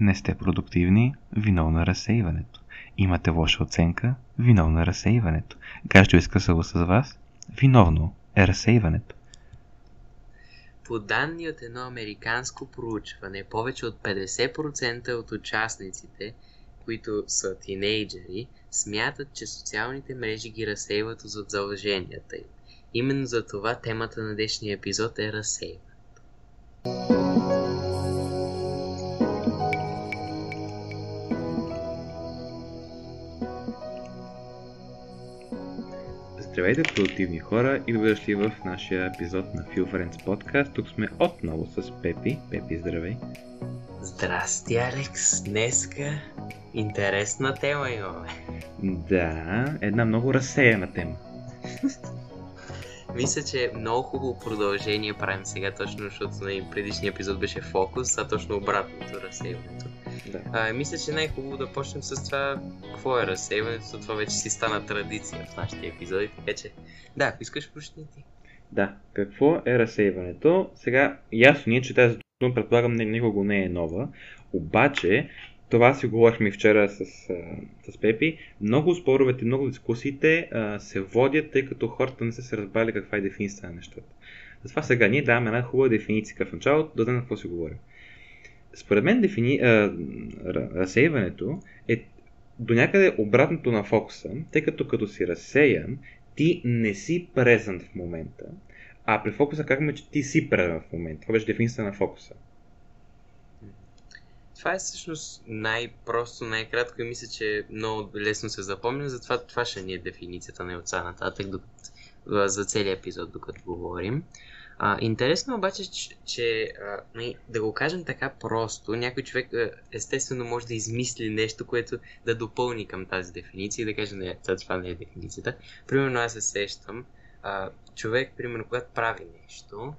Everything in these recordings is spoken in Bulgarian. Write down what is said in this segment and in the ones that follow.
Не сте продуктивни, виновно е разсейването. Имате лоша оценка, виновно е разсейването. Гаджето изкъсало с вас, виновно е разсейването. По данни от едно американско проучване, повече от 50% от участниците, които са тинейджери, смятат, че социалните мрежи ги разсейват от задълженията им. Именно за това темата на днешния епизод е разсейването. Здравейте, продуктивни хора и добре дошли в нашия епизод на Feel Friends Podcast. Тук сме отново с Пепи. Пепи, здравей! Здрасти, Алекс! Днеска интересна тема имаме. Да, една много разсеяна тема. Мисля, че е много хубаво продължение правим сега, точно защото на предишния епизод беше фокус, а точно обратното разсейването. Да. А, мисля, че най-хубаво да почнем с това, какво е разсейването, това вече си стана традиция в нашите епизоди, така че да, ако искаш, почни ти. Да, какво е разсейването? Сега, ясно ни е, че тази дума, предполагам, никого не е нова, обаче това си говорихме вчера с, с Пепи. Много споровете, много дискусиите а, се водят, тъй като хората не са се разбрали каква е дефиницията на нещата. Затова сега ние даваме една хубава дефиниция в началото, да знаем какво си говорим. Според мен дефини... а, разсейването е до някъде обратното на фокуса, тъй като като си разсеян, ти не си презент в момента, а при фокуса казваме, че ти си презент в момента. Това беше дефиницията на фокуса. Това е всъщност най-просто, най-кратко и мисля, че много лесно се запомня, затова това ще ни е дефиницията на отца нататък за целият епизод, докато говорим. А, интересно обаче, че, че а, нали, да го кажем така просто, някой човек естествено може да измисли нещо, което да допълни към тази дефиниция и да каже, не, това не е дефиницията. Примерно аз се сещам, а, човек, примерно, когато прави нещо,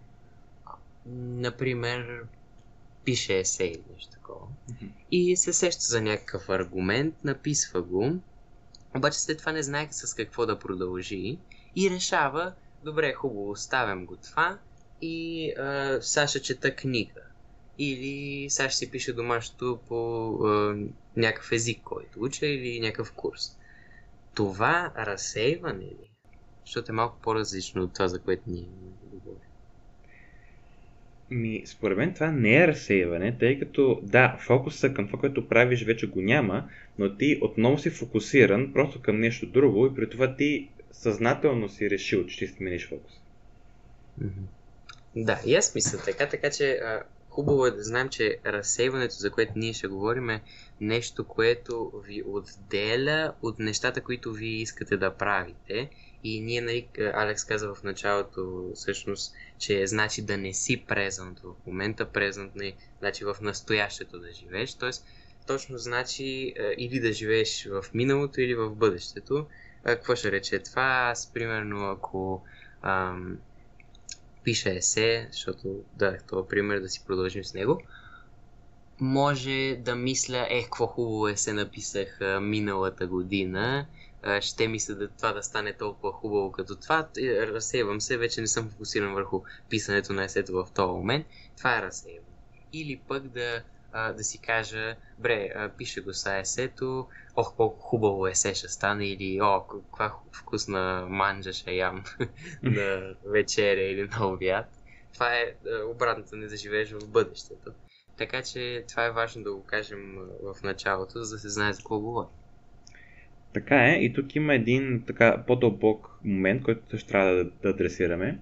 например, пише есей или нещо такова, mm-hmm. и се сеща за някакъв аргумент, написва го, обаче след това не знае с какво да продължи и решава, добре, хубаво, оставям го това и а, ще чета книга. Или ще си пише домашното по а, някакъв език, който уча, или някакъв курс. Това разсейване ли? Защото е малко по-различно от това, за което ние говорим. Ми, според мен това не е разсейване, тъй като да, фокуса към това, което правиш, вече го няма, но ти отново си фокусиран просто към нещо друго и при това ти съзнателно си решил, че ще смениш фокус. Да, и аз мисля така, така че а, хубаво е да знаем, че разсейването, за което ние ще говорим, е нещо, което ви отделя от нещата, които вие искате да правите. И ние, нали, Алекс каза в началото, всъщност, че значи да не си презент в момента, презент не значи в настоящето да живееш. Тоест, точно значи или да живееш в миналото, или в бъдещето. какво ще рече това? Аз, примерно, ако ам, пиша есе, защото дадах това пример да си продължим с него, може да мисля, ех, какво хубаво е се написах а, миналата година, а, ще мисля да това да стане толкова хубаво като това, разсейвам се, вече не съм фокусиран върху писането на есето в този момент, това е разсейване. Или пък да да си кажа, бре, пише го са есето, ох, колко хубаво есе ще стане, или о, каква вкусна манджа ще ям на вечеря или на обяд. Това е обратното не да живееш в бъдещето. Така че това е важно да го кажем в началото, за да се знае за какво говорим. Така е, и тук има един така по-дълбок момент, който също трябва да, да адресираме.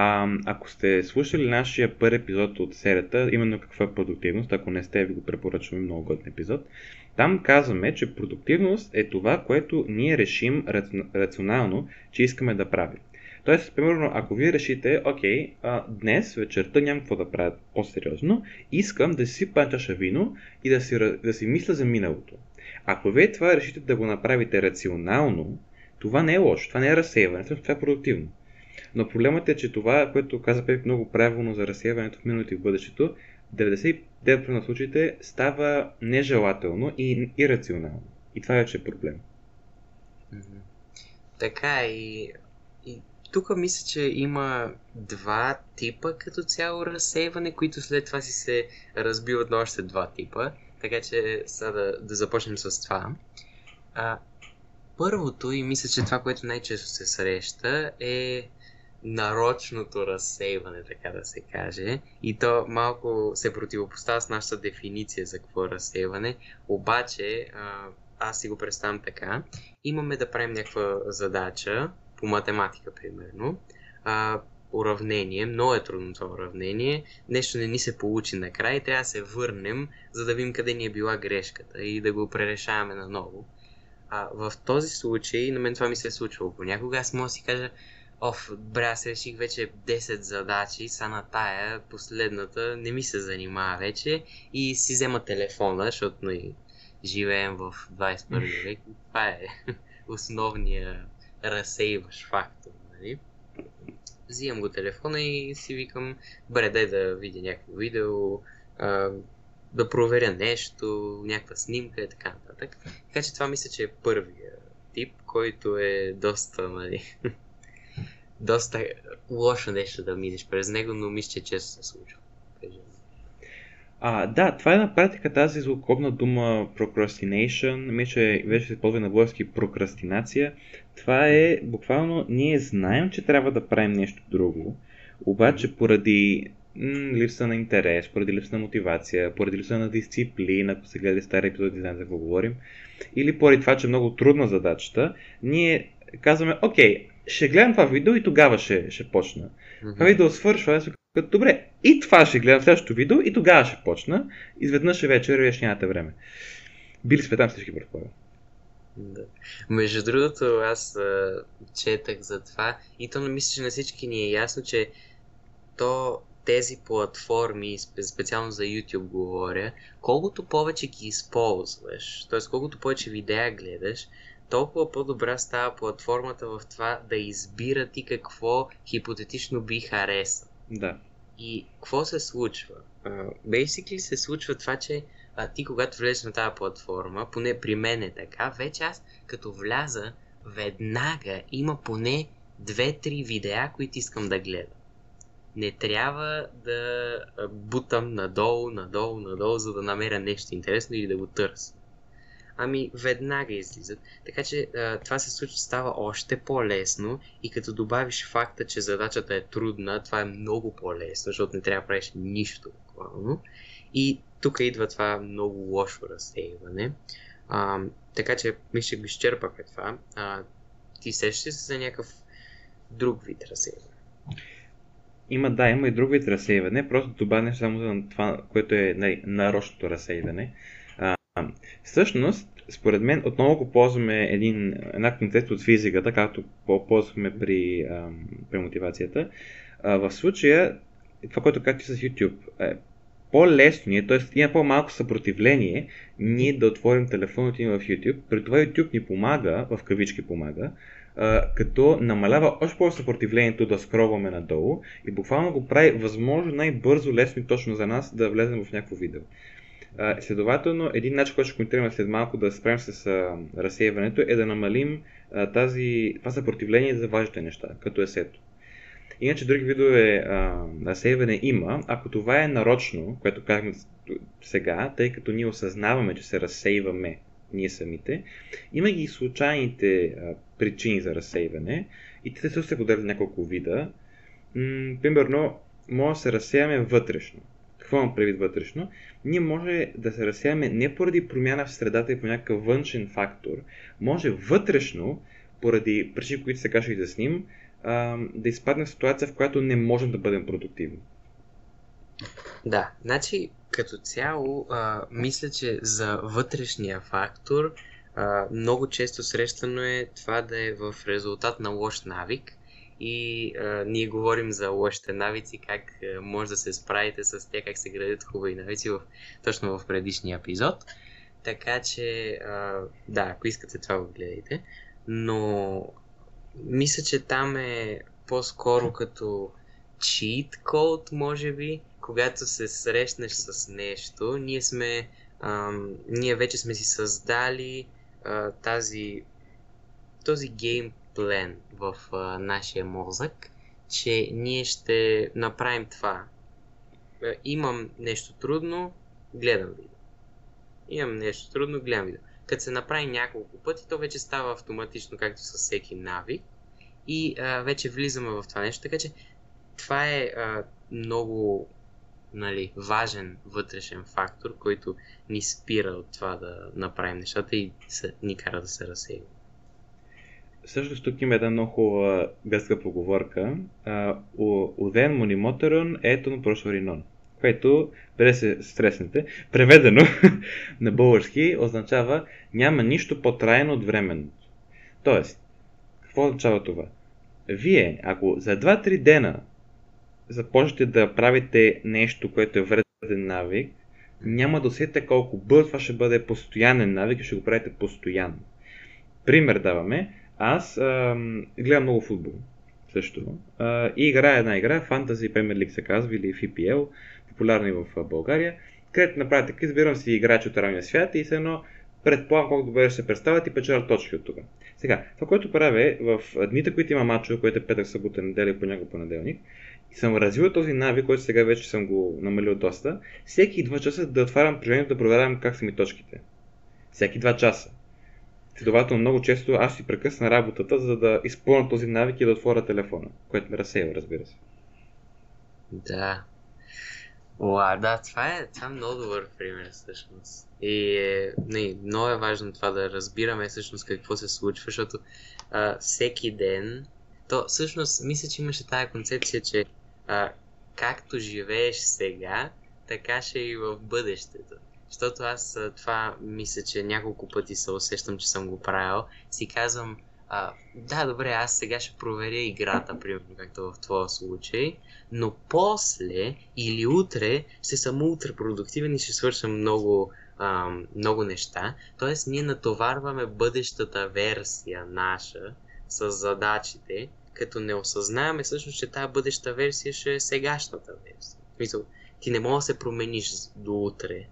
А, ако сте слушали нашия първи епизод от серията, именно каква е продуктивност, ако не сте, ви го препоръчваме много годен епизод, там казваме, че продуктивност е това, което ние решим рационално, че искаме да правим. Тоест, примерно, ако вие решите, окей, а, днес вечерта нямам какво да правя по-сериозно, искам да си пая чаша вино и да си, да си мисля за миналото. Ако вие това решите да го направите рационално, това не е лошо, това не е разсейване, това е продуктивно. Но проблемът е, че това, което каза Пеп много правилно за разсеяването в миналото и в бъдещето, 99% на случаите става нежелателно и ирационално. И това е вече проблем. Mm-hmm. Така и, и тук мисля, че има два типа като цяло разсейване, които след това си се разбиват на още два типа. Така че сега да, да започнем с това. А, първото и мисля, че това, което най-често се среща е нарочното разсейване, така да се каже. И то малко се противопоставя с нашата дефиниция за какво е разсейване. Обаче, аз си го представям така. Имаме да правим някаква задача, по математика примерно, а, уравнение, много е трудно това уравнение, нещо не ни се получи накрая и трябва да се върнем, за да видим къде ни е била грешката и да го пререшаваме наново. А в този случай, на мен това ми се е случвало понякога, аз мога да си кажа, Оф, бре, аз реших вече 10 задачи, са на тая, последната не ми се занимава вече и си взема телефона, защото нали, живеем в 21 век и това е основният разсейваш фактор. Нали? Взимам го телефона и си викам, бре, дай да видя някакво видео, а, да проверя нещо, някаква снимка и така нататък. Така че това мисля, че е първия тип, който е доста, нали, доста лошо нещо да минеш през него, но мисля, че често се случва. А, да, това е на практика тази злокобна дума procrastination, мисля, че вече се използва на български прокрастинация. Това е буквално, ние знаем, че трябва да правим нещо друго, обаче поради м- липса на интерес, поради липса на мотивация, поради липса на дисциплина, ако се гледа стари епизоди, знаем за какво говорим, или поради това, че е много трудна задачата, ние казваме, окей, ще гледам това видео и тогава ще, ще почна. Mm-hmm. Това видео свършва, аз като добре, и това ще гледам следващото видео и тогава ще почна. Изведнъж е вечер, вече нямате време. Били сме там всички предполагам. Да. Между другото, аз а, четах за това и то не мисля, че на всички ни е ясно, че то тези платформи, специално за YouTube говоря, колкото повече ги използваш, т.е. колкото повече видеа гледаш, толкова по-добра става платформата в това да избира ти какво хипотетично би харесал. Да. И какво се случва? Uh, basically се случва това, че а, ти когато влезеш на тази платформа, поне при мен е така, вече аз като вляза, веднага има поне две-три видеа, които искам да гледам. Не трябва да бутам надолу, надолу, надолу, за да намеря нещо интересно или да го търся. Ами веднага излизат. Така че а, това се случва, става още по-лесно и като добавиш факта, че задачата е трудна, това е много по-лесно, защото не трябва да правиш нищо буквално. И тук идва това много лошо разсейване. А, така че ми ще го изчерпахме това. А, ти сещаш ли се за някакъв друг вид разсейване? Има, да, има и друг вид разсейване, просто добавяш само за това, което е най- нарочното разсейване. Всъщност, според мен, отново го ползваме един, една концепция от физиката, както ползваме при, при мотивацията. В случая, това, което както с YouTube, е по-лесно ни е, т.е. има по-малко съпротивление ние да отворим телефоната ни в YouTube. При това YouTube ни помага, в кавички помага, като намалява още по-съпротивлението да скроваме надолу и буквално го прави възможно най-бързо, лесно и точно за нас да влезем в някакво видео. Следователно, един начин, който ще коментираме след малко да справим с а, разсеиването е да намалим а, тази, това съпротивление за важните неща, като есето. Иначе други видове а, разсейване има, ако това е нарочно, което казахме сега, тъй като ние осъзнаваме, че се разсейваме ние самите, има ги и случайните а, причини за разсейване и те също се поделят няколко вида. М- примерно, може да се разсеяме вътрешно. Какво имам предвид вътрешно? Ние може да се разсеяме не поради промяна в средата и по някакъв външен фактор, може вътрешно, поради причини, които сега ще изясним, да изпадне в ситуация, в която не можем да бъдем продуктивни. Да, значи като цяло а, мисля, че за вътрешния фактор а, много често срещано е това да е в резултат на лош навик и а, ние говорим за лошите навици, как а, може да се справите с тях, как се градят хубави навици в, точно в предишния епизод. Така че, а, да, ако искате това го гледайте. Но мисля, че там е по-скоро като cheat code, може би, когато се срещнеш с нещо, ние сме, ам, ние вече сме си създали а, тази, този геймплен в а, нашия мозък, че ние ще направим това. Имам нещо трудно, гледам видео. имам нещо трудно, гледам видео. Като се направи няколко пъти, то вече става автоматично, както с всеки навик. И а, вече влизаме в това нещо, така че това е а, много нали, важен вътрешен фактор, който ни спира от това да направим нещата и ни кара да се разсеем. Също тук има една много хубава гръцка поговорка. Уден монимотерон ето прошоринон. Което, преди се стреснете, преведено на български означава няма нищо по-трайно от временното. Тоест, какво означава това? Вие, ако за 2-3 дена започнете да правите нещо, което е вреден навик, няма да усетите колко бързо това ще бъде постоянен навик и ще го правите постоянно. Пример даваме. Аз ам, гледам много футбол също. А, и играя една игра, Fantasy Premier League се казва или FPL, популярни в България, където направя така, избирам си играчи от равния свят и се едно предполагам колко добре ще се представят и печелят точки от тук. Сега, това, което правя е в дните, които има мачове, което е петък, събота, неделя и понякога понеделник, и съм развил този навик, който сега вече съм го намалил доста, всеки два часа да отварям приложението да проверявам как са ми точките. Всеки два часа. Следователно много често аз си прекъсна работата, за да изпълня този навик и да отворя телефона, което ме разсеява, разбира се. Да. Уа, да, това е, това е много добър пример всъщност. И е, не, много е важно това да разбираме всъщност какво се случва, защото а, всеки ден, то всъщност мисля, че имаше тази концепция, че а, както живееш сега, така ще и в бъдещето. Защото аз това мисля, че няколко пъти се усещам, че съм го правил. Си казвам, а, да, добре, аз сега ще проверя играта, примерно, както в твоя случай, но после или утре ще съм ултрапродуктивен и ще свършам много, а, много неща. Тоест, ние натоварваме бъдещата версия наша с задачите, като не осъзнаваме всъщност, че тази бъдеща версия ще е сегашната версия. Мисъл, ти не можеш да се промениш до утре.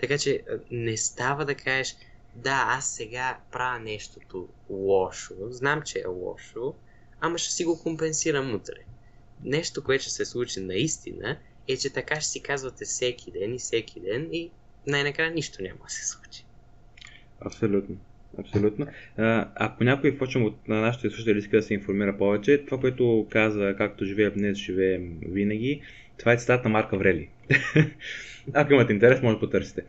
Така че не става да кажеш, да, аз сега правя нещото лошо, знам, че е лошо, ама ще си го компенсирам утре. Нещо, което ще се случи наистина, е, че така ще си казвате всеки ден и всеки ден и най-накрая нищо няма да се случи. Абсолютно. Абсолютно. Ако някой почвам от на нашите слушатели иска да се информира повече, това, което каза, както живеем днес, живеем винаги, това е цитат на Марка Врели. Ако имате интерес, може да потърсите.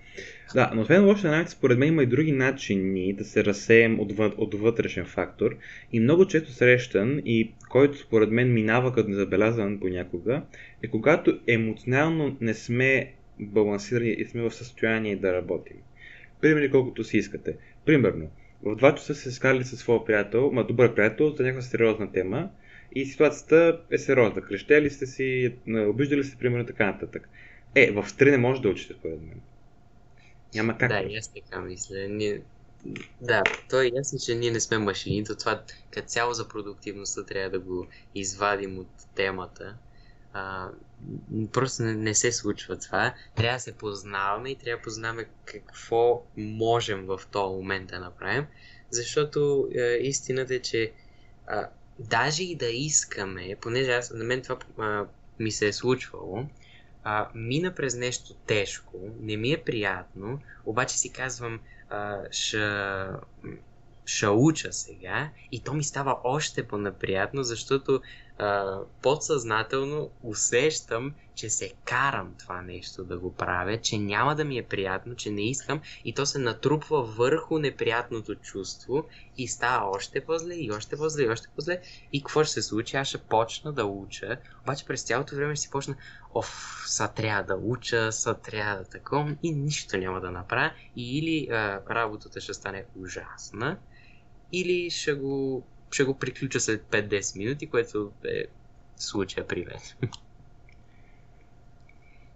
Да, но освен лошите навици, според мен има и други начини да се разсеем от, въ... от вътрешен фактор. И много често срещан, и който според мен минава като незабелязан понякога, е когато емоционално не сме балансирани и сме в състояние да работим. Примери колкото си искате. Примерно, в 2 часа се скали със своя приятел, ма добър приятел, за някаква сериозна тема и ситуацията е сериозна. Крещели сте си, обиждали сте, примерно така нататък. Е, в 3 не може да учите, според мен. Няма как. Да, и аз така мисля. Ние... Да, то е ясно, че ние не сме машини, то това като цяло за продуктивността трябва да го извадим от темата. А, просто не, не се случва това. Трябва да се познаваме и трябва да познаваме какво можем в този момент да направим, защото е, истината е, че даже и да искаме, понеже аз, на мен това а, ми се е случвало, а, мина през нещо тежко, не ми е приятно, обаче си казвам, а, ша, ша уча сега и то ми става още по-наприятно, защото подсъзнателно усещам, че се карам това нещо да го правя, че няма да ми е приятно, че не искам и то се натрупва върху неприятното чувство и става още по-зле и още по-зле и още по-зле. И какво ще се случи? Аз ще почна да уча, обаче през цялото време ще си почна, оф, са трябва да уча, са трябва да таком и нищо няма да направя. И или а, работата ще стане ужасна, или ще го ще го приключа след 5-10 минути, което е случая при мен.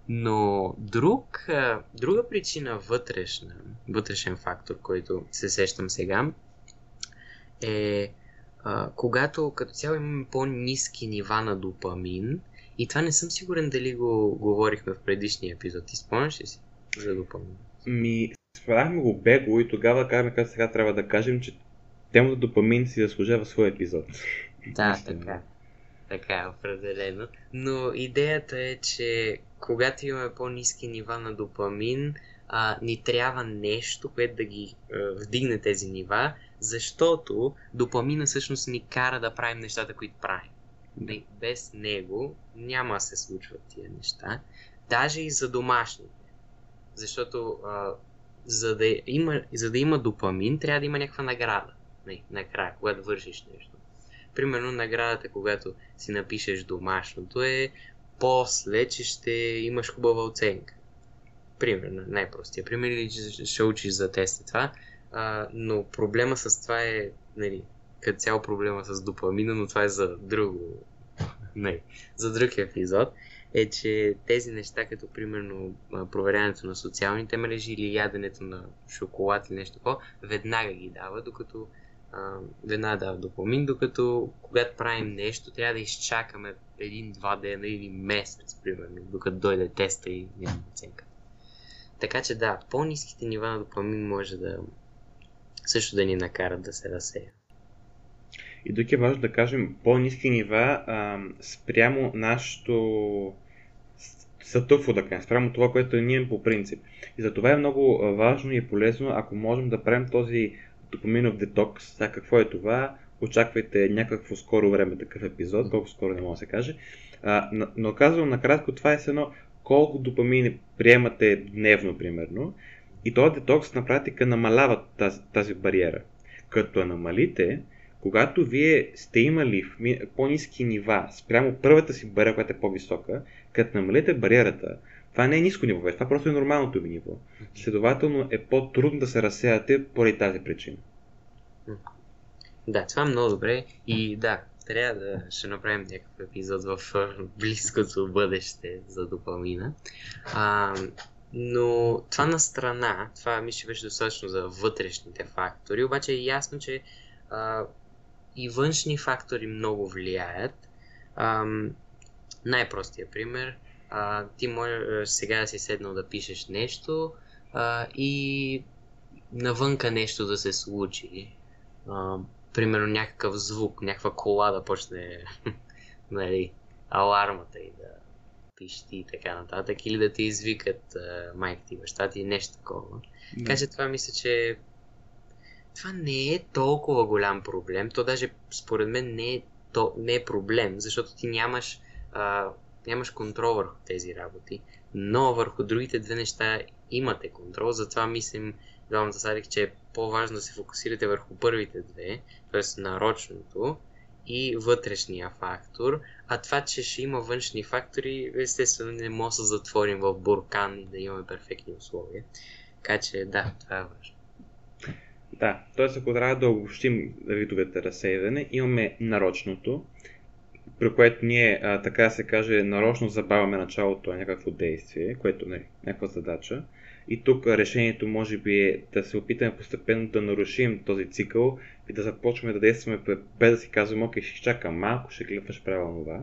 Но друг, друга причина вътрешна, вътрешен фактор, който се сещам сега, е а, когато като цяло имаме по-низки нива на допамин, и това не съм сигурен дали го говорихме в предишния епизод. Ти спомняш ли си за допамин? Ми, споменахме го бегло и тогава казахме, сега трябва да кажем, че темата допамин си заслужава свой епизод. Да, така. Така е, определено. Но идеята е, че когато имаме по-низки нива на допамин, а, ни трябва нещо, което да ги а, вдигне тези нива, защото допамина всъщност ни кара да правим нещата, които правим. Да. Без него няма да се случват тия неща. Даже и за домашните. Защото а, за, да има, за да има допамин, трябва да има някаква награда. Не, накрая, когато вършиш нещо. Примерно наградата, когато си напишеш домашното е после, че ще имаш хубава оценка. Примерно, най-простия пример или ще учиш за теста това. А, но проблема с това е, нали, като цяло проблема с допамина, но това е за друго, не, за друг епизод, е, че тези неща, като примерно проверяването на социалните мрежи или яденето на шоколад или нещо такова, веднага ги дава, докато а, веднага допамин, докато когато правим нещо, трябва да изчакаме един-два дена или месец, примерно, докато дойде теста и няма оценка. Така че да, по-низките нива на допамин може да също да ни накарат да се разсея. И тук е важно да кажем по-низки нива а, спрямо нашето сътъфо, да кажем, спрямо това, което ние по принцип. И за това е много важно и полезно, ако можем да правим този допаминов детокс. Сега какво е това? Очаквайте някакво скоро време такъв епизод, колко скоро не мога да се каже. А, но, казвам накратко, това е едно колко допамини приемате дневно, примерно. И този детокс на практика намалява тази, тази бариера. Като я намалите, когато вие сте имали по-низки нива спрямо първата си бариера, която е по-висока, като намалите бариерата, това не е ниско ниво, това просто е нормалното ви ниво. Следователно е по-трудно да се разсеяте поради тази причина. Да, това е много добре и да, трябва да ще направим някакъв епизод в близкото бъдеще за допамина. А, но това на страна, това ми ще беше достатъчно за вътрешните фактори, обаче е ясно, че а, и външни фактори много влияят. А, най-простия пример, а, ти можеш сега да си седнал да пишеш нещо а, и навънка нещо да се случи. А, примерно някакъв звук, някаква кола да почне нали, алармата и да пищи и така нататък, или да ти извикат а, майка ти, баща ти, нещо такова. Да. Така че това мисля, че това не е толкова голям проблем. То даже според мен не е, то, не е проблем, защото ти нямаш, а, нямаш контрол върху тези работи, но върху другите две неща имате контрол, затова мислим, двамата садих, че е по-важно да се фокусирате върху първите две, т.е. нарочното и вътрешния фактор, а това, че ще има външни фактори, естествено не може да се затворим в буркан и да имаме перфектни условия. Така че да, това е важно. Да, т.е. ако трябва да обобщим видовете разсейване, имаме нарочното, при което ние, а, така се каже, нарочно забавяме началото на някакво действие, което не е някаква задача. И тук решението може би е да се опитаме постепенно да нарушим този цикъл и да започваме да действаме без да си казваме, окей, ще чакам малко, ще гледаш правилно това.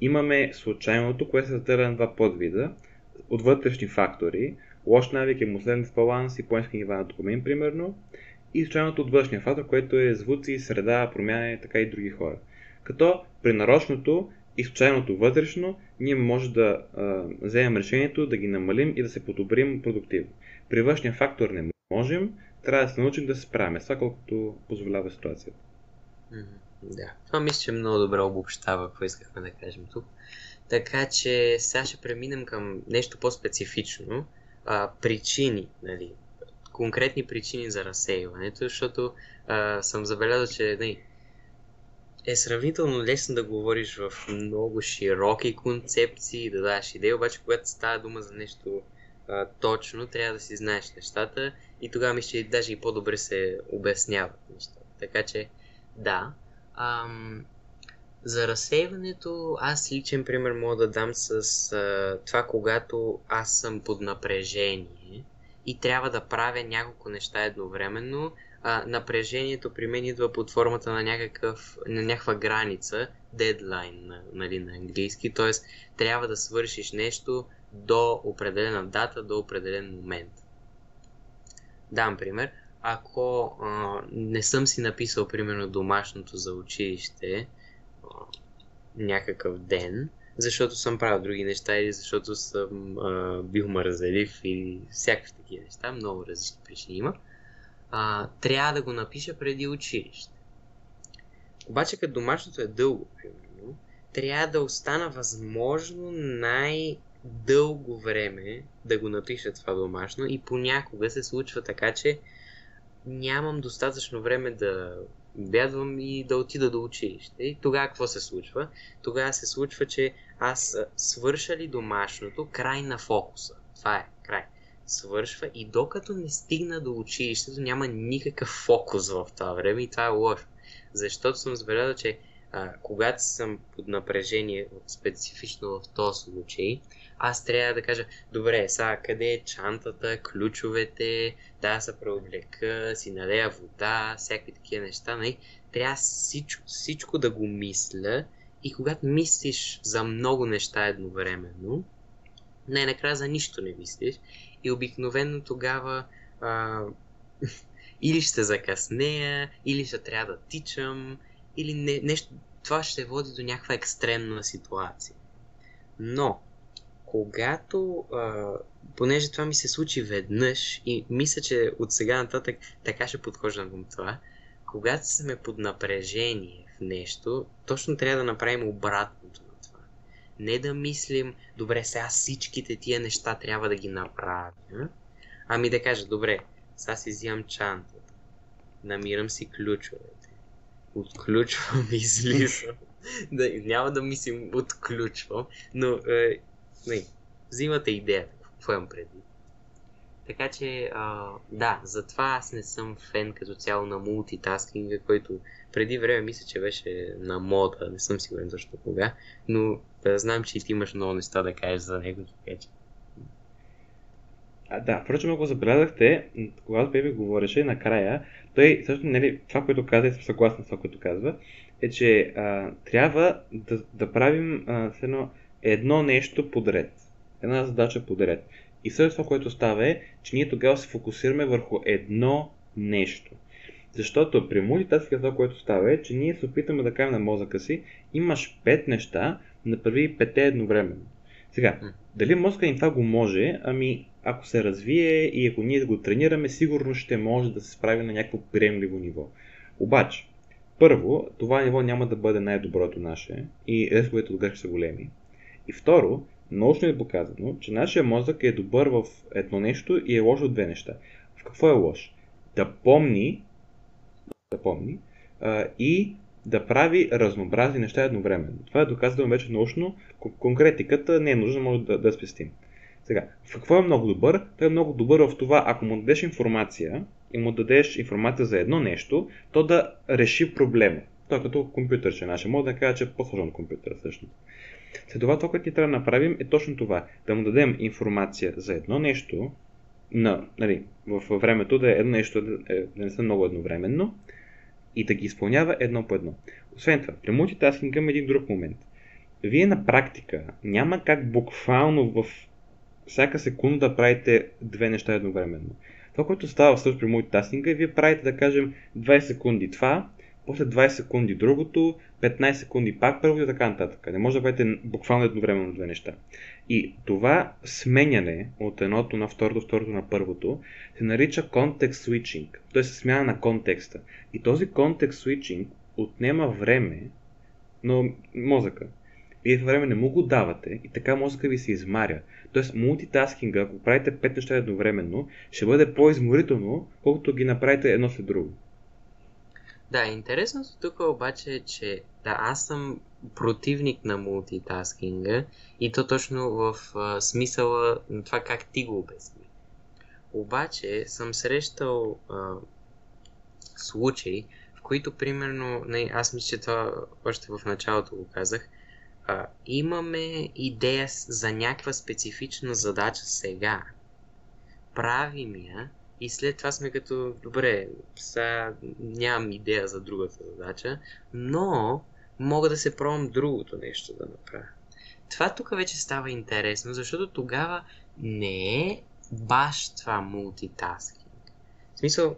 Имаме случайното, което се разделя на два подвида от вътрешни фактори, лош навик, емоционален баланс и по-низки нива на документ, примерно, и случайното от външния фактор, което е звуци, среда, промяна, така и други хора. Като при нарочното и случайното вътрешно, ние може да а, вземем решението да ги намалим и да се подобрим продуктивно. При външния фактор не можем, трябва да се научим да се справяме с това, колкото позволява ситуацията. Да, това мисля, че много добре обобщава какво искахме да кажем тук. Така че сега ще преминем към нещо по-специфично. А, причини, нали, конкретни причини за разсеиването, защото а, съм забелязал, че нали, е сравнително лесно да говориш в много широки концепции, да дадеш идеи, обаче когато става дума за нещо а, точно, трябва да си знаеш нещата и тогава мисля, че даже и по-добре се обясняват нещата. Така че, да. Ам, за разсейването, аз личен пример мога да дам с а, това, когато аз съм под напрежение и трябва да правя няколко неща едновременно, а, напрежението при мен идва под формата на, някакъв, на някаква граница, дедлайн нали, на английски, т.е. трябва да свършиш нещо до определена дата, до определен момент. Дам пример. Ако а, не съм си написал, примерно, домашното за училище а, някакъв ден, защото съм правил други неща или защото съм а, бил мързелив или всякакви такива неща, много различни причини има, а, трябва да го напиша преди училище. Обаче като домашното е дълго, примерно, трябва да остана възможно най-дълго време да го напиша това домашно и понякога се случва така, че нямам достатъчно време да бядвам и да отида до училище. И тогава какво се случва? Тогава се случва, че аз свърша ли домашното, край на фокуса. Това е, край. Свършва и докато не стигна до училището, няма никакъв фокус в това време и това е лошо. Защото съм забелязал, че а, когато съм под напрежение, специфично в този случай, аз трябва да кажа, добре, сега къде е чантата, ключовете, да се преоблека, си налея вода, всякакви такива неща, нали? Трябва всичко, всичко да го мисля и когато мислиш за много неща едновременно, най-накрая за нищо не мислиш и обикновено тогава а, или ще закъснея, или ще трябва да тичам, или не, нещо, това ще води до някаква екстремна ситуация. Но, когато, а, понеже това ми се случи веднъж и мисля, че от сега нататък така ще подхождам към това, когато сме под напрежение в нещо, точно трябва да направим това. Не да мислим, добре, сега всичките тия неща трябва да ги направя, ами да кажа, добре, сега си взимам чантата, намирам си ключовете, отключвам и излизам. да, няма да мислим отключвам, но е, не, взимате идеята, какво имам предвид. Така че, а, да, затова аз не съм фен като цяло на мултитаскинга, който преди време мисля, че беше на мода, не съм сигурен защо кога, но да знам, че и ти имаш много неща да кажеш за него, така че. А, да, впрочем, ако забелязахте, когато Беби говореше накрая, той също, нали, това, което каза, и съм съгласен с това, което казва, е, че а, трябва да, да правим а, едно, едно нещо подред. Една задача подред. И също това, което става е, че ние тогава се фокусираме върху едно нещо. Защото при мултитаскинг това, което става е, че ние се опитаме да кажем на мозъка си, имаш пет неща, направи пете едновременно. Сега, дали мозъка ни това го може? Ами, ако се развие и ако ние го тренираме, сигурно ще може да се справи на някакво приемливо ниво. Обаче, първо, това ниво няма да бъде най-доброто наше и рисковете от са големи. И второ, научно е показано, че нашия мозък е добър в едно нещо и е лош от две неща. В какво е лош? Да помни, да помни а, и да прави разнообразни неща едновременно. Това е доказано вече научно. Конкретиката не е нужна, може да, да спестим. Сега, в какво е много добър? Той е много добър в това, ако му дадеш информация и му дадеш информация за едно нещо, то да реши проблема. Той е като компютър, че нашия мозък да кажа, че е по-сложен компютър всъщност. Следова, това, което ни трябва да направим е точно това. Да му дадем информация за едно нещо, на, нали, в времето да е едно нещо, да, е, не са много едновременно, и да ги изпълнява едно по едно. Освен това, при мултитаскинга има един друг момент. Вие на практика няма как буквално в всяка секунда да правите две неща едновременно. Това, което става също при мултитаскинга е вие правите, да кажем, 20 секунди това, после 20 секунди другото, 15 секунди пак първо и така нататък. Не може да правите буквално едновременно две неща. И това сменяне от едното на второто, второто на първото се нарича контекст switching, т.е. смяна на контекста. И този контекст switching отнема време на мозъка. Вие в време не му го давате и така мозъка ви се измаря. Тоест мултитаскинга, ако правите пет неща едновременно, ще бъде по-изморително, колкото ги направите едно след друго. Да, интересното тук обаче е, че да, аз съм противник на мултитаскинга и то точно в а, смисъла на това как ти го обясни. Обаче съм срещал а, случаи, в които примерно, не, аз мисля, че това още в началото го казах, а, имаме идея за някаква специфична задача сега. Правим я и след това сме като, добре, сега нямам идея за другата задача, но мога да се пробвам другото нещо да направя. Това тук вече става интересно, защото тогава не е баш това мултитаскинг. В смисъл,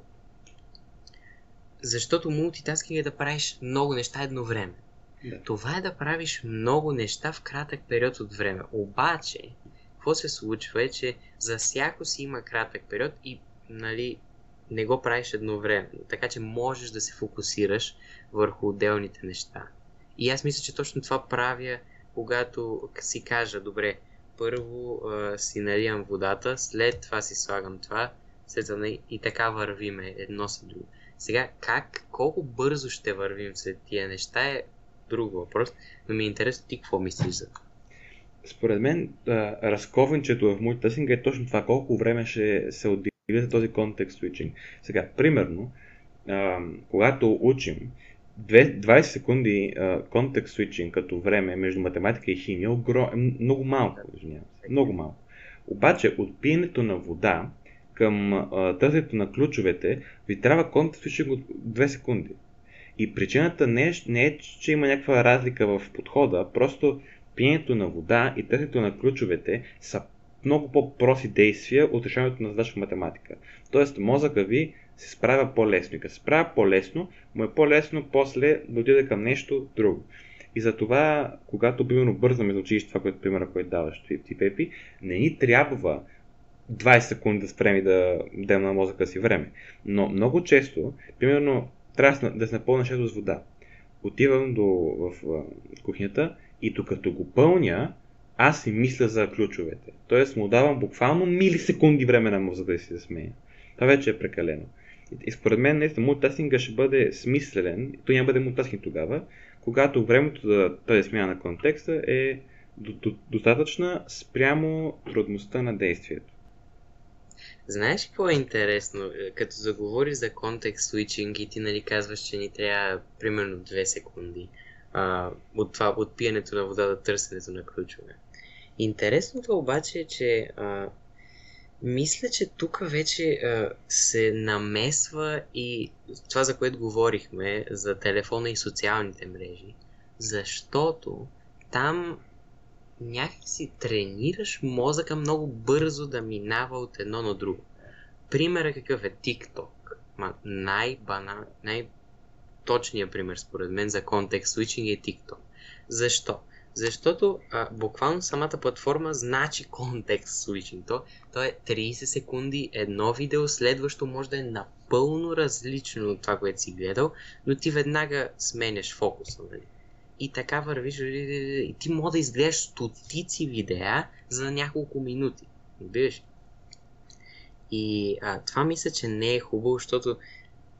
защото мултитаскинг е да правиш много неща едновременно. Да. Това е да правиш много неща в кратък период от време. Обаче, какво се случва е, че за всяко си има кратък период и нали, не го правиш едновременно. Така че можеш да се фокусираш върху отделните неща. И аз мисля, че точно това правя, когато си кажа, добре, първо а, си наливам водата, след това си слагам това, след това и така вървиме едно с друго. Сега, как, колко бързо ще вървим след тия неща е друг въпрос, но ми е интересно ти какво мислиш за това. Според мен, разковничето в мултитасинга е точно това, колко време ще се отделя за този контекст свичинг. Сега, примерно, а, когато учим 20 секунди контекст свичинг като време между математика и химия е много малко, извинявам се. Много малко. Обаче от пиенето на вода към търсенето на ключовете ви трябва контекст свичинг от 2 секунди. И причината не е, не е, че има някаква разлика в подхода, просто пиенето на вода и търсенето на ключовете са много по-прости действия от решаването на задача в математика. Тоест мозъка ви се справя по-лесно. И като се справя по-лесно, му е по-лесно после да отиде към нещо друго. И затова, когато примерно бързаме за училище, това, което примера, който даваш ти, ти Пепи, не ни трябва 20 секунди да спрем и да дадем на мозъка си време. Но много често, примерно, трябва да се напълня с вода. Отивам до, в, в кухнята и докато го пълня, аз си мисля за ключовете. Тоест му давам буквално милисекунди време на мозъка да си да смея. Това вече е прекалено. И според мен наистина мултитаскинга ще бъде смислен, то няма бъде мултитаскинг тогава, когато времето за тази смяна на контекста е достатъчна спрямо трудността на действието. Знаеш какво е интересно? Като заговори за контекст switching и ти нали казваш, че ни трябва примерно 2 секунди а, от това, от пиенето на вода до търсенето на ключове. Интересното обаче е, че а, мисля, че тук вече а, се намесва и това, за което говорихме, за телефона и социалните мрежи, защото там някакси тренираш мозъка много бързо да минава от едно на друго. Примера какъв е TikTok? Ма най-бана, най-точният пример според мен за контекст switching е TikTok. Защо? Защото а, буквално самата платформа значи контекст switching. То, то е 30 секунди, едно видео, следващо може да е напълно различно от това, което си гледал, но ти веднага сменяш фокуса. Нали? И така вървиш, и ти може да изгледаш стотици видеа за няколко минути. Виж? И а, това мисля, че не е хубаво, защото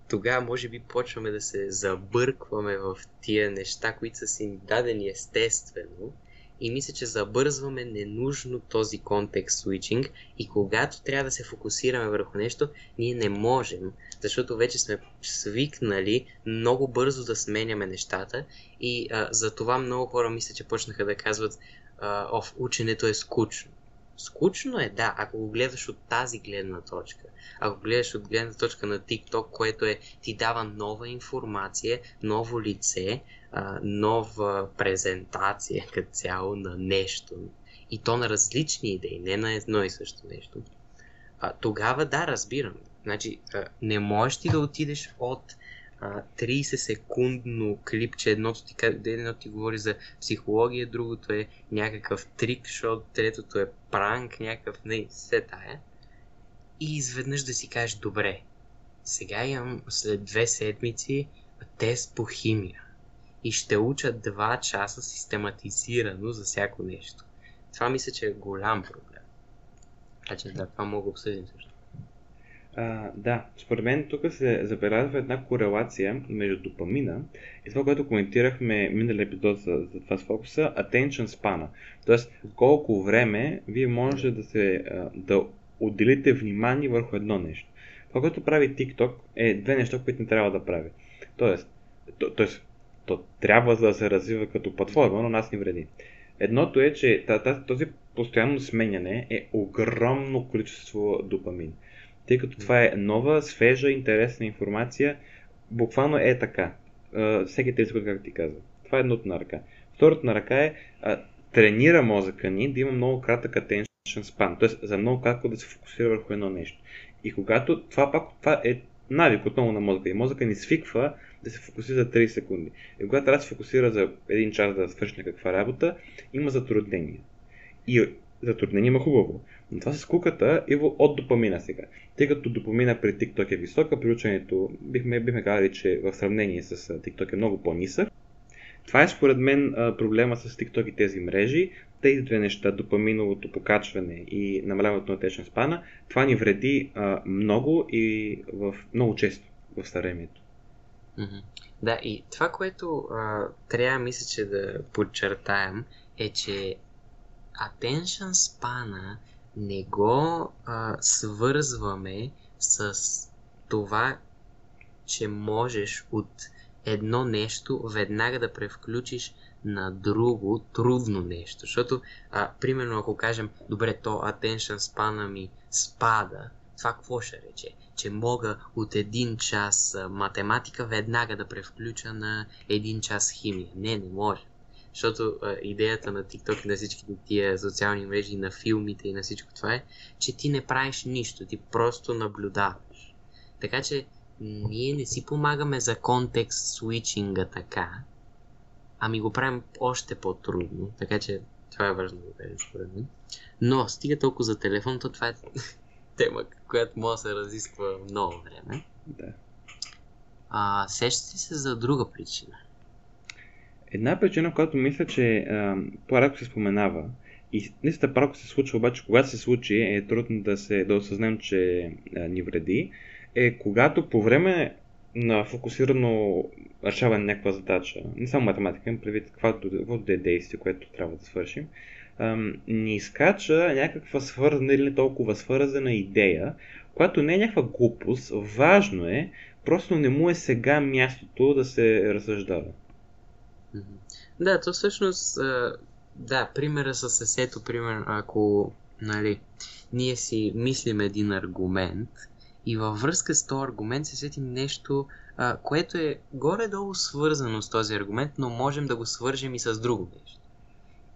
тогава може би почваме да се забъркваме в тия неща, които са си дадени естествено. И мисля, че забързваме ненужно този контекст switching. И когато трябва да се фокусираме върху нещо, ние не можем, защото вече сме свикнали много бързо да сменяме нещата. И а, за това много хора мисля, че почнаха да казват а, ученето е скучно. Скучно е, да, ако го гледаш от тази гледна точка. Ако гледаш от гледна точка на TikTok, което е ти дава нова информация, ново лице, нова презентация като цяло на нещо. И то на различни идеи, не на едно и също нещо. Тогава да, разбирам. Значи, не можеш ти да отидеш от 30 секундно клипче, едното ти, едното ти говори за психология, другото е някакъв трик, защото третото е пранк, някакъв не, все тая. И изведнъж да си кажеш, добре, сега имам след две седмици тест по химия и ще уча 2 часа систематизирано за всяко нещо. Това мисля, че е голям проблем. Значи да, това мога да обсъдим също. А, да, според мен тук се забелязва една корелация между допамина и това, което коментирахме миналия епизод за, за това с фокуса, attention span. Тоест, колко време вие можете да, се, да отделите внимание върху едно нещо. Това, което прави TikTok е две неща, които не трябва да прави. Тоест, то, тоест то трябва да се развива като платформа, но нас ни вреди. Едното е, че този постоянно сменяне е огромно количество допамин. Тъй като това е нова, свежа, интересна информация, буквално е така. Всеки тези както ти казва. Това е едното на ръка. Второто на ръка е тренира мозъка ни да има много кратък attention span, т.е. за много кратко да се фокусира върху едно нещо. И когато това пак това е навик отново на мозъка. И мозъка ни свиква да се фокусира за 30 секунди. И когато трябва се фокусира за един час да свърши някаква работа, има затруднение. И затруднение има хубаво. Но това с куката е от допамина сега. Тъй като допамина при TikTok е висока, при ученето бихме, бихме казали, че в сравнение с TikTok е много по-нисък. Това е според мен проблема с TikTok и тези мрежи. Тези две неща, допаминовото покачване и намаляването на течен спана, това ни вреди много и в, много често в старението. Да, и това, което а, трябва, мисля, че да подчертаем, е, че attention span не го а, свързваме с това, че можеш от едно нещо веднага да превключиш на друго трудно нещо. Защото, а, примерно, ако кажем, добре, то attention span ми спада, това какво ще рече? Че мога от един час математика веднага да превключа на един час химия. Не, не може. Защото а, идеята на TikTok и на всички тия социални мрежи, на филмите и на всичко това е, че ти не правиш нищо, ти просто наблюдаваш. Така че ние не си помагаме за контекст свичинга така, ами го правим още по-трудно. Така че това е важно да кажем според мен. Но стига толкова за телефон, то това е тема, която може да се разисква много време. Да. А, сещате се за друга причина? Една причина, която мисля, че по-рядко се споменава, и наистина право се случва, обаче когато се случи е трудно да се да осъзнем, че а, ни вреди, е когато по време на фокусирано решаване на някаква задача, не само математика, им предвид каквото, е действие, което трябва да свършим, ни изкача някаква свързана или не толкова свързана идея, която не е някаква глупост, важно е, просто не му е сега мястото да се разсъждава. Да, то всъщност, да, примера с есето, пример, ако, нали, ние си мислим един аргумент и във връзка с този аргумент се сетим нещо, което е горе-долу свързано с този аргумент, но можем да го свържем и с друго нещо.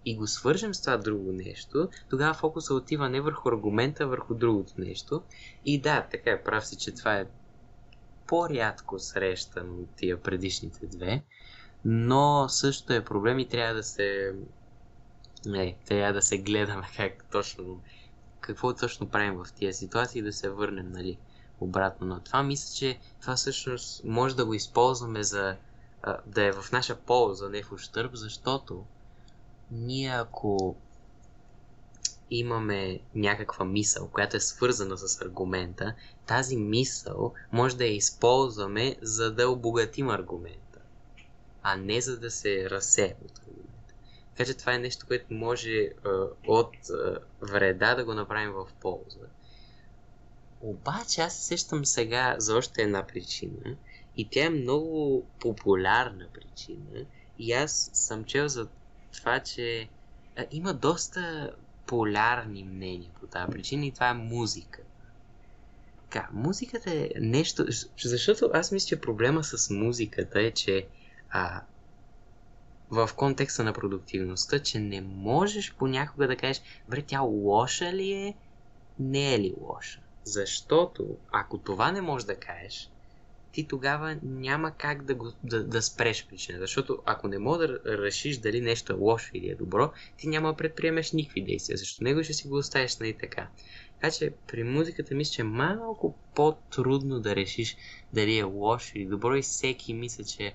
И го свържем с това друго нещо, тогава фокуса отива не върху аргумента, а върху другото нещо. И да, така е, прав си, че това е по-рядко срещано от тия предишните две но също е проблем и трябва да се не, трябва да се гледаме как точно какво точно правим в тия ситуации и да се върнем нали, обратно на това. Мисля, че това всъщност може да го използваме за да е в наша полза, не в ущърб, защото ние ако имаме някаква мисъл, която е свързана с аргумента, тази мисъл може да я използваме, за да обогатим аргумент а не за да се разсее от аргумента. Така че това е нещо, което може от вреда да го направим в полза. Обаче аз се сещам сега за още една причина и тя е много популярна причина и аз съм чел за това, че а, има доста полярни мнения по тази причина и това е музика. Така, музиката е нещо, защото аз мисля, че проблема с музиката е, че а, в контекста на продуктивността, че не можеш понякога да кажеш, бре, тя лоша ли е, не е ли лоша. Защото, ако това не можеш да кажеш, ти тогава няма как да, го, да, да спреш причина. Защото ако не можеш да решиш дали нещо е лошо или е добро, ти няма да предприемеш никакви действия. Защото него ще си го оставиш нали така. Така че при музиката мисля, че е малко по-трудно да решиш дали е лошо или добро и всеки мисля, че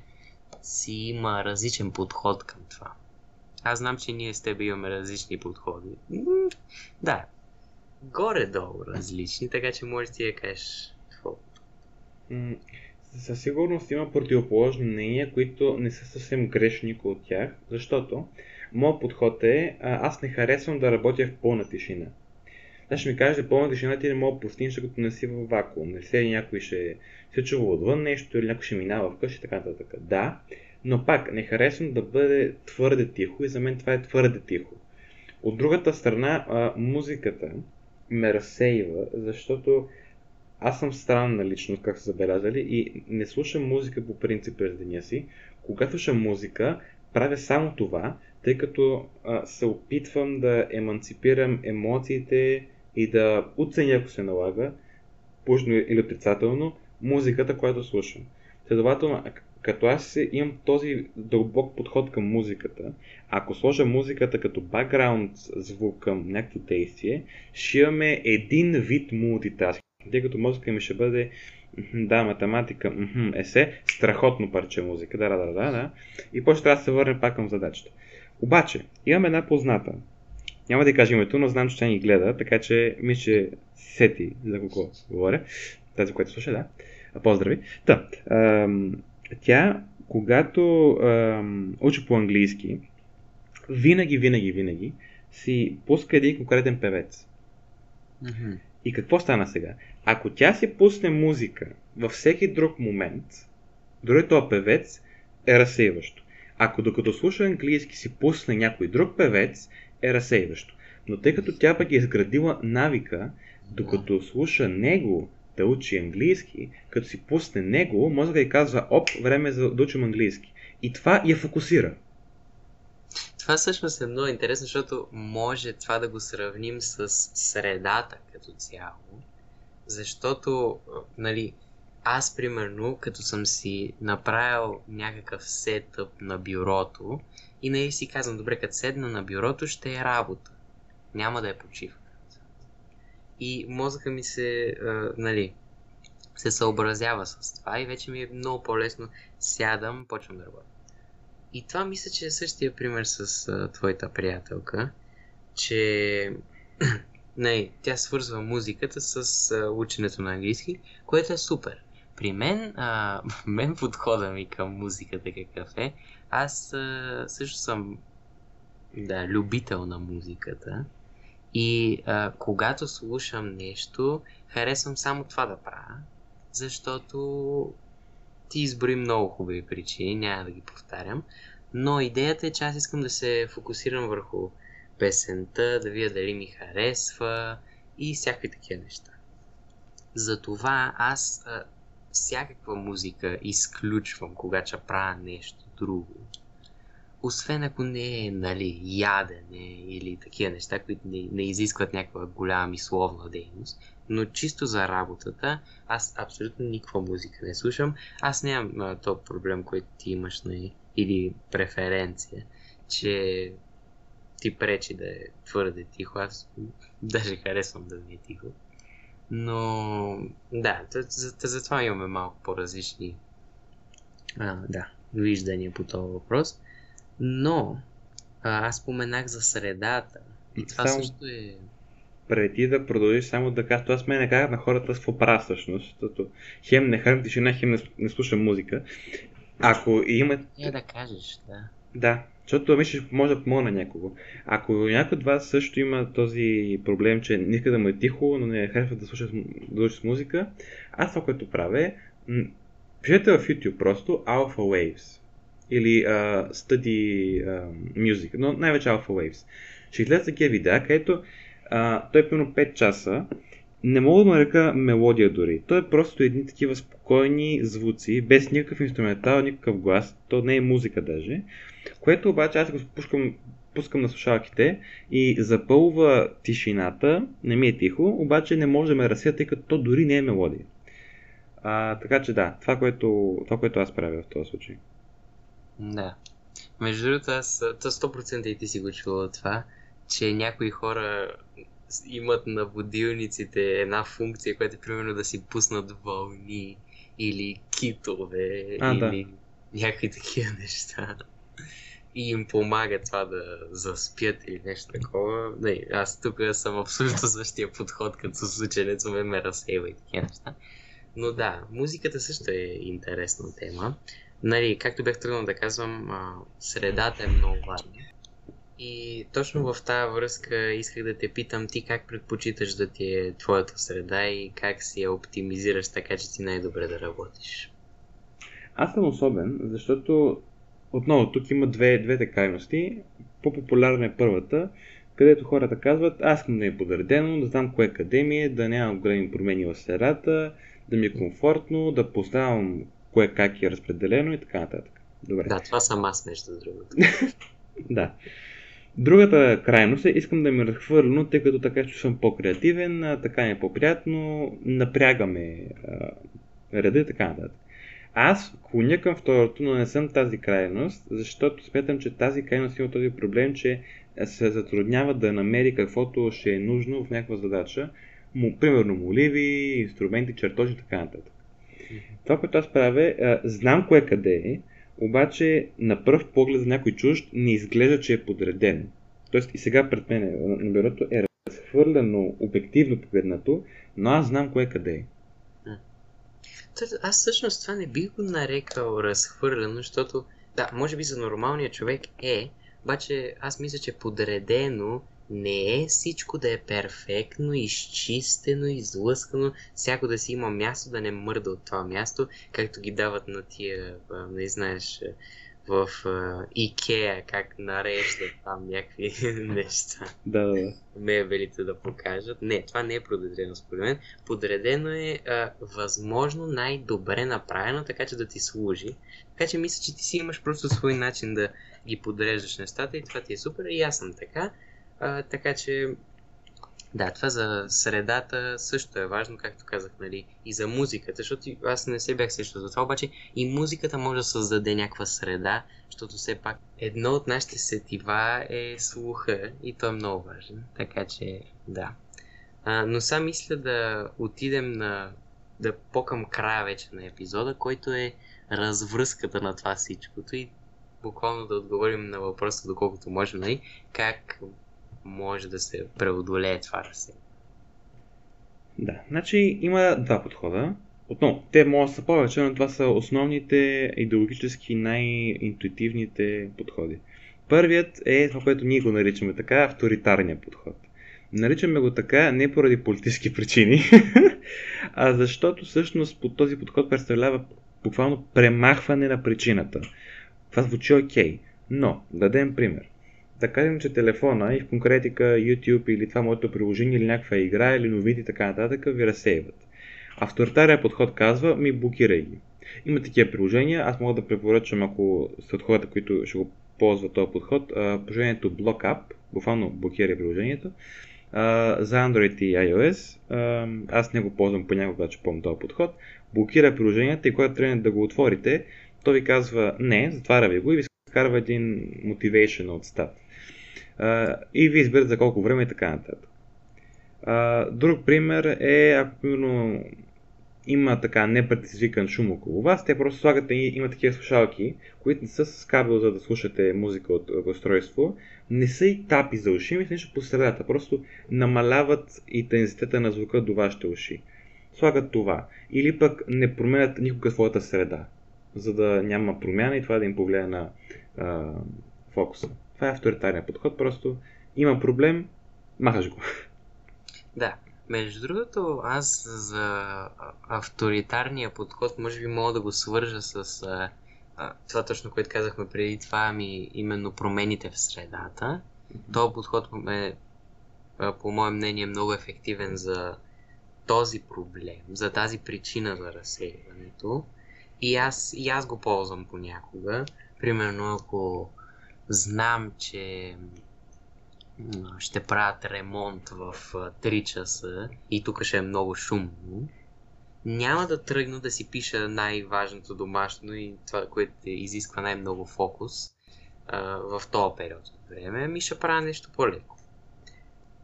си има различен подход към това. Аз знам, че ние с теб имаме различни подходи. Да, горе-долу различни, така че може ти да кажеш какво. Със сигурност има противоположни мнения, които не са съвсем грешни от тях, защото моят подход е, аз не харесвам да работя в пълна тишина. Аз ще ми кажеш, пълна тишина ти не мога да постигнеш, като не си в вакуум. Не се някой ще се чува отвън нещо или някой ще минава вкъщи така нататък. Да, но пак не харесвам да бъде твърде тихо и за мен това е твърде тихо. От другата страна, а, музиката ме разсейва, защото аз съм странна личност, как са забелязали, и не слушам музика по принцип през деня си. Когато слушам музика, правя само това, тъй като а, се опитвам да еманципирам емоциите и да оценя, ако се налага, пушно или отрицателно, музиката, която слушам. Следователно, като аз имам този дълбок подход към музиката, ако сложа музиката като бакграунд звук към някакво действие, ще имаме един вид мултитаскинг. Тъй като мозъка ми ще бъде да, математика, есе, страхотно парче музика, да, да, да, да, да. И после трябва да се върнем пак към задачата. Обаче, имам една позната. Няма да кажа името, но знам, че тя ни гледа, така че ми ще сети за кого говоря. Тази, която слуша, да. Поздрави. Та, тя, когато ам, учи по английски, винаги, винаги, винаги си пуска един конкретен певец. Mm-hmm. И какво стана сега? Ако тя си пусне музика във всеки друг момент, дори този певец е разсейващо. Ако докато слуша английски си пусне някой друг певец, е разсейващо. Но тъй като тя пък е изградила навика, докато слуша него да учи английски, като си пусне него, мозъка и казва, оп, време е за да учим английски. И това я фокусира. Това всъщност е много интересно, защото може това да го сравним с средата като цяло. Защото, нали, аз примерно, като съм си направил някакъв сетъп на бюрото и нали си казвам, добре, като седна на бюрото ще е работа. Няма да е почивка. И мозъка ми се, а, нали, се съобразява с това и вече ми е много по-лесно. Сядам, почвам да работя. И това мисля, че е същия пример с а, твоята приятелка, че не, тя свързва музиката с а, ученето на английски, което е супер. При мен, а, мен подхода ми към музиката какъв е, аз а, също съм да, любител на музиката. И а, когато слушам нещо, харесвам само това да правя, защото ти изброи много хубави причини, няма да ги повтарям, но идеята е, че аз искам да се фокусирам върху песента, да видя дали ми харесва и всякакви такива неща. Затова аз а, всякаква музика изключвам, когато правя нещо друго. Освен ако не е, нали, ядене или такива неща, които не, не изискват някаква голяма мисловна дейност, но чисто за работата, аз абсолютно никаква музика не слушам. Аз нямам този проблем, който ти имаш, нали, или преференция, че ти пречи да е твърде тихо. Аз даже харесвам да ми е тихо. Но да, затова за имаме малко по-различни а, да, виждания по този въпрос. Но а, аз споменах за средата. И това Само... също е преди да продължиш само да кажа, аз ме не казах на хората с правя всъщност, защото хем не харам тишина, хем не, не слушам музика. Ако има... Е да кажеш, да. Да, защото мисля, че може да помогна някого. Ако някой от вас също има този проблем, че не иска да му е тихо, но не харесва да слуша да с музика, аз това, което правя е, пишете в YouTube просто Alpha Waves или uh, Study uh, Music, но най-вече Alpha Waves. Ще гледате такива видеа, където uh, той е примерно 5 часа не мога да му река мелодия дори. Той е просто едни такива спокойни звуци, без никакъв инструментал, никакъв глас. То не е музика даже. Което обаче аз го пускам, пускам на слушалките и запълва тишината, не ми е тихо, обаче не може да ме разсея, тъй като то дори не е мелодия. А, така че да, това което, това, което аз правя в този случай. Да. Между другото, аз 100% и ти си го чувал това, че някои хора имат на будилниците една функция, която е примерно да си пуснат вълни или китове а, или да. някакви такива неща. И им помага това да заспят или нещо такова. Не, аз тук съм абсолютно същия подход, като с ученец ме ме разсейва и такива неща. Но да, музиката също е интересна тема. Нали, както бях тръгнал да казвам, средата е много важна. И точно в тази връзка исках да те питам ти как предпочиташ да ти е твоята среда и как си я оптимизираш така, че ти най-добре да работиш. Аз съм особен, защото отново тук има две, двете крайности. По-популярна е първата, където хората казват, аз искам да е подредено, да знам кое къде ми е, да нямам големи промени в средата, да ми е комфортно, да поставям кое как е разпределено и така нататък. Добре. Да, това съм аз нещо другото. да. Другата крайност е, искам да ми е разхвърлено, тъй като така ще съм по-креативен, така ми е по-приятно, напрягаме реда и така нататък. Аз клоня към второто, но не съм тази крайност, защото смятам, че тази крайност има този проблем, че се затруднява да намери каквото ще е нужно в някаква задача. Му, примерно моливи, инструменти, чертожи и така нататък. Това, което аз правя, знам кое къде е, обаче на пръв поглед за някой чужд не изглежда, че е подредено. Тоест и сега пред мен на бюрото е разхвърлено обективно погледнато, но аз знам кое къде е. Аз всъщност това не бих го нарекал разхвърлено, защото да, може би за нормалния човек е, обаче аз мисля, че подредено не е всичко да е перфектно, изчистено, излъскано, всяко да си има място, да не мърда от това място, както ги дават на тия, не знаеш, в uh, Икеа, как нареждат там някакви неща. Да, да, да. Мебелите да покажат. Не, това не е подредено според мен. Подредено е uh, възможно най-добре направено, така че да ти служи. Така че мисля, че ти си имаш просто свой начин да ги подреждаш нещата и това ти е супер и аз съм така. Uh, така че да, това за средата също е важно, както казах, нали, и за музиката, защото аз не се бях сещал за това, обаче и музиката може да създаде някаква среда, защото все пак едно от нашите сетива е слуха и то е много важно, така че да. А, но сам мисля да отидем на да по-към края вече на епизода, който е развръзката на това всичкото и буквално да отговорим на въпроса, доколкото можем, нали, как може да се преодолее това разсеяние. Да, значи има два подхода. Отново, те могат да са повече, но това са основните идеологически най-интуитивните подходи. Първият е това, което ние го наричаме така, авторитарния подход. Наричаме го така не поради политически причини, а защото всъщност по този подход представлява буквално премахване на причината. Това звучи окей, okay, но дадем пример да кажем, че телефона и в конкретика YouTube или това моето приложение или някаква игра или новини и така нататък ви разсейват. Авторитарният подход казва ми блокирай ги. Има такива приложения, аз мога да препоръчам, ако сте от хората, които ще го ползват този подход, приложението BlockUp, буквално блокира приложението, за Android и iOS. Аз не го ползвам понякога, че помня този подход. Блокира приложенията и когато трябва да го отворите, то ви казва не, затваря ви го и ви вкарва един motivational стат и ви изберат за колко време и така нататък. друг пример е, ако примерно има така непредизвикан шум около вас, те просто слагате, има такива слушалки, които не са с кабел за да слушате музика от устройство, не са и тапи за уши, мисля нещо по средата, просто намаляват интензитета на звука до вашите уши. Слагат това. Или пък не променят никога своята среда, за да няма промяна и това да им повлияе на а, фокуса. Това е авторитарният подход, просто има проблем, махаш го. Да. Между другото, аз за авторитарния подход може би мога да го свържа с а, а, това точно, което казахме преди това, ми именно промените в средата. Mm-hmm. Този подход е, по мое мнение, много ефективен за този проблем, за тази причина за разсейването. И аз, и аз го ползвам понякога. Примерно, ако знам, че ще правят ремонт в 3 часа и тук ще е много шумно, няма да тръгна да си пиша най-важното домашно и това, което изисква най-много фокус а, в този период от време, ми ще правя нещо по-леко.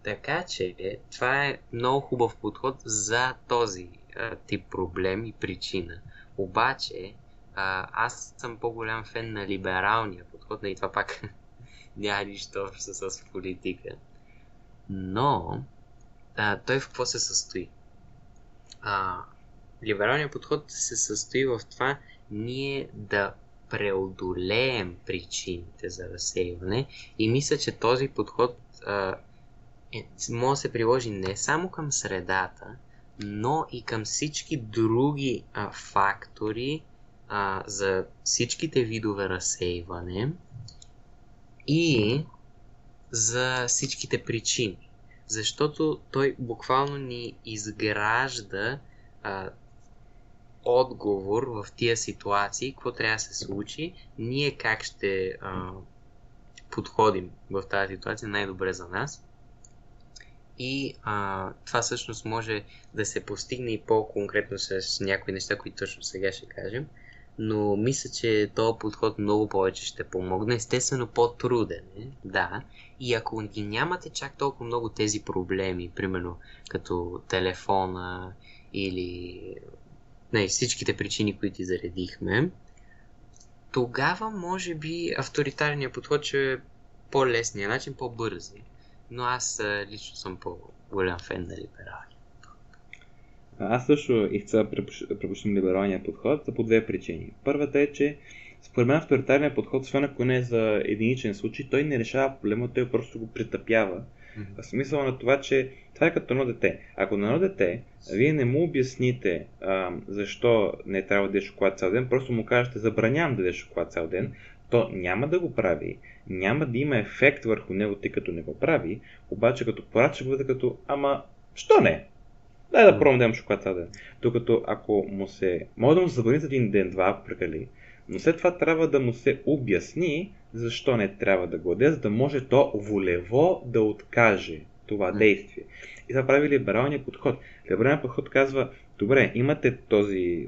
Така че това е много хубав подход за този а, тип проблем и причина. Обаче, а, аз съм по-голям фен на либералния и това пак няма нищо общо с политика. Но, а, той в какво се състои? А, либералният подход се състои в това ние да преодолеем причините за разсейване и мисля, че този подход а, е, може да се приложи не само към средата, но и към всички други а, фактори а, за всичките видове разсейване и за всичките причини. Защото той буквално ни изгражда а, отговор в тия ситуации, какво трябва да се случи, ние как ще а, подходим в тази ситуация най-добре за нас. И а, това всъщност може да се постигне и по-конкретно с някои неща, които точно сега ще кажем. Но мисля, че този подход много повече ще помогне. Естествено по-труден е, да. И ако ги нямате чак толкова много тези проблеми, примерно като телефона или не, всичките причини, които заредихме, тогава може би авторитарният подход ще е по-лесният начин, по-бързи. Но аз лично съм по-голям фен на либералния Аз също изцяло препоръчвам либералния подход по две причини. Първата е, че според мен авторитарният подход, освен ако не е за единичен случай, той не решава проблема, той просто го притъпява. В смисъл на това, че това е като едно дете. Ако на едно дете вие не му обясните а, защо не трябва да яде шоколад цял ден, просто му кажете забранявам да яде шоколад цял ден, то няма да го прави, няма да има ефект върху него, тъй като не го прави, обаче като порад ще бъде като, ама, що не? Дай да пробвам да ям шоколад цял ден. Докато ако му се, може да му се забраните един ден, два, ако прекали, но след това трябва да му се обясни защо не трябва да го за да може то волево да откаже това действие. И това прави либералния подход. Либералният подход казва, добре, имате този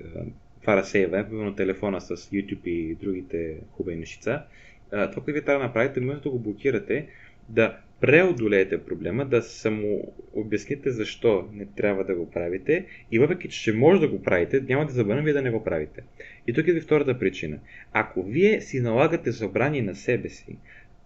това разсейване, примерно телефона с YouTube и другите хубави нещица, това, което ви трябва да направите, може да го блокирате, да преодолеете проблема, да само обясните защо не трябва да го правите и въпреки, че ще може да го правите, няма да забраним вие да не го правите. И тук е ви втората причина. Ако вие си налагате забрани на себе си,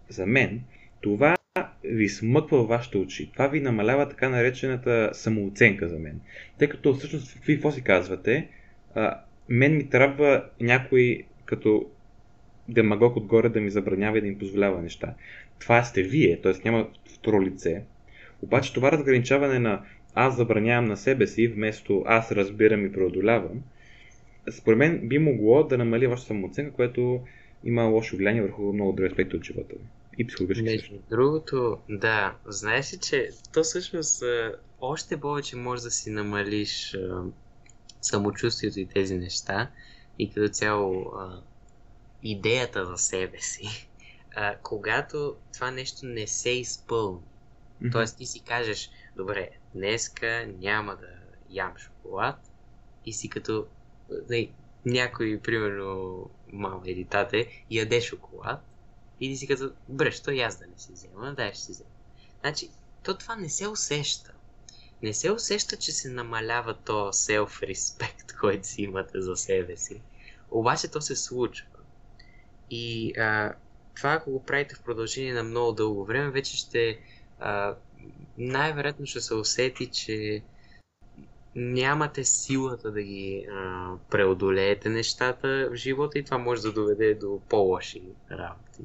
за мен, това ви смъква във вашите очи. Това ви намалява така наречената самооценка за мен. Тъй като всъщност вие какво си казвате? А, мен ми трябва някой като демагог отгоре да ми забранява и да ми позволява неща. Това сте вие, т.е. няма второ лице. Обаче това разграничаване на аз забранявам на себе си, вместо аз разбирам и преодолявам, според мен би могло да намали вашата самооценка, което има лошо влияние върху много други аспекти от живота ви. И психологически Между другото, да, знаеш ли, че то всъщност още повече може да си намалиш самочувствието и тези неща и като цяло идеята за себе си, а, когато това нещо не се изпълни. Mm-hmm. Тоест ти си кажеш, добре, днеска няма да ям шоколад и си като не, някой, примерно, мама или тате, яде шоколад и ти си като, добре, що и аз да не си взема, дай ще си взема. Значи, то това не се усеща не се усеща, че се намалява то self-respect, който си имате за себе си. Обаче то се случва. И а, това, ако го правите в продължение на много дълго време, вече ще а, най-вероятно ще се усети, че нямате силата да ги а, преодолеете нещата в живота и това може да доведе до по-лоши работи.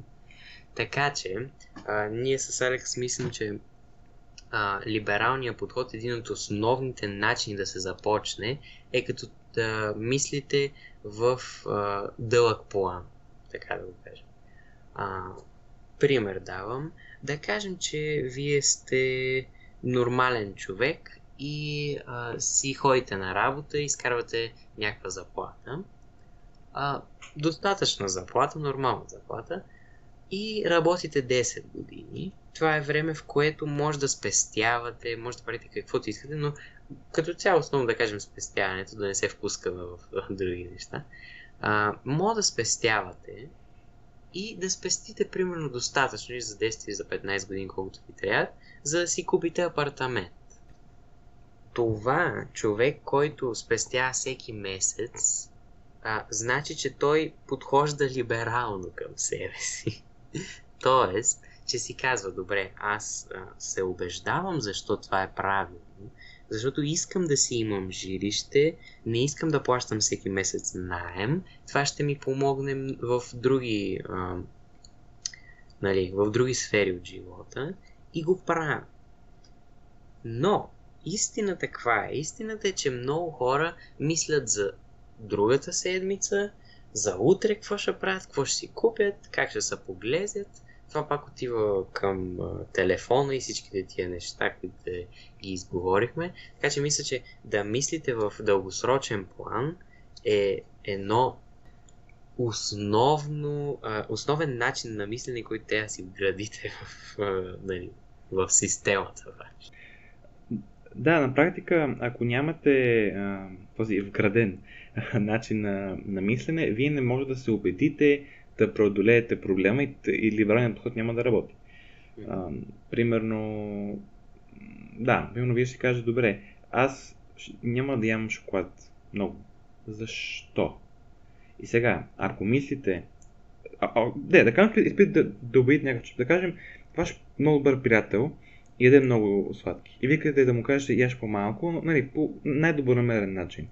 Така че, а, ние с Алекс мислим, че а, либералния подход, един от основните начини да се започне е като да мислите в а, дълъг план, така да го кажем. А, пример давам. Да кажем, че вие сте нормален човек и а, си ходите на работа и изкарвате някаква заплата. А, достатъчна заплата, нормална заплата и работите 10 години това е време, в което може да спестявате, може да правите каквото искате, но като цяло основно да кажем спестяването, да не се впускаме в, други неща, а, може да спестявате и да спестите примерно достатъчно за 10 или за 15 години, колкото ви трябва, за да си купите апартамент. Това човек, който спестява всеки месец, а, значи, че той подхожда либерално към себе си. Тоест, че си казва, добре, аз а, се убеждавам защо това е правилно, защото искам да си имам жилище, не искам да плащам всеки месец найем, това ще ми помогне в други, а, нали, в други сфери от живота и го правя. Но, истината каква е? Истината е, че много хора мислят за другата седмица, за утре какво ще правят, какво ще си купят, как ще се поглезят това пак отива към телефона и всичките тия неща, които ги изговорихме. Така че мисля, че да мислите в дългосрочен план е едно основно, основен начин на мислене, който трябва да си вградите в, нали, в системата. Да, на практика, ако нямате а, този вграден начин на, на мислене, вие не може да се убедите да преодолеете проблема и, и либералният подход няма да работи. А, примерно, да, примерно вие ще кажете, добре, аз няма да ям шоколад много. Защо? И сега, ако мислите, а, а, де, да кажем, изпит да, да убедите някакъв да кажем, ваш много добър приятел яде много сладки. И викате да му кажете, яш по-малко, но, нали, по най-добронамерен начин.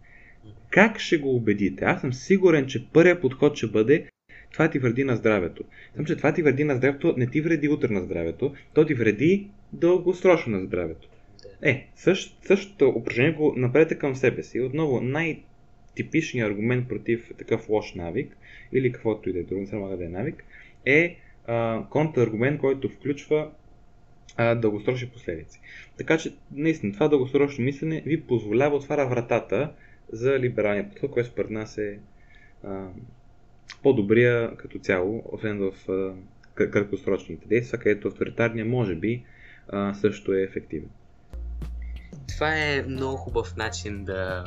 Как ще го убедите? Аз съм сигурен, че първият подход ще бъде това ти вреди на здравето. Само, че това ти вреди на здравето, не ти вреди утре на здравето, то ти вреди дългосрочно на здравето. Е, същ, същото упражнение го направете към себе си. Отново, най-типичният аргумент против такъв лош навик, или каквото и да е друго, не само да е навик, е контраргумент, който включва а, дългосрочни последици. Така че, наистина, това дългосрочно мислене ви позволява, отваря вратата за либералния подход, който според нас е а, по-добрия като цяло, освен в а, краткосрочните действия, където авторитарния може би също е ефективен. Това е много хубав начин да,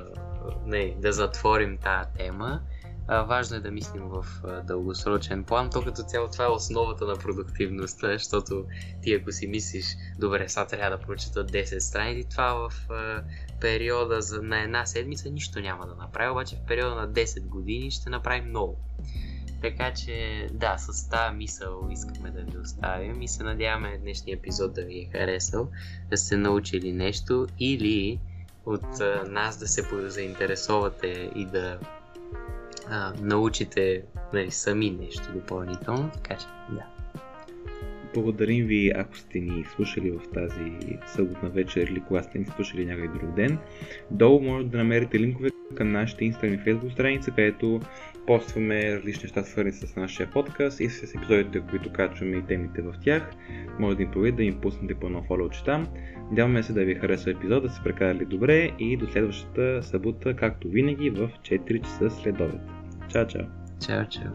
не, да затворим тази тема. Важно е да мислим в дългосрочен план, то като цяло това е основата на продуктивността, защото ти ако си мислиш, добре, сега трябва да прочета 10 страници, това в периода на една седмица нищо няма да направи, обаче в периода на 10 години ще направи много. Така че, да, с тази мисъл искаме да ви оставим и се надяваме днешния епизод да ви е харесал, да сте научили нещо или от а, нас да се заинтересовате и да а, научите нали, сами нещо допълнително, така че да. Благодарим ви, ако сте ни слушали в тази съботна вечер или когато сте ни слушали някой друг ден. Долу може да намерите линкове към нашите Instagram и Facebook страница, където Постваме различни неща, свързани с нашия подкаст и с епизодите, които качваме и темите в тях. Може да им повидите да им пуснете по едно фолиоче там. Надяваме се да ви харесва епизода, да се прекарали добре и до следващата събота, както винаги, в 4 часа след. Чао, чао! Чао, чао!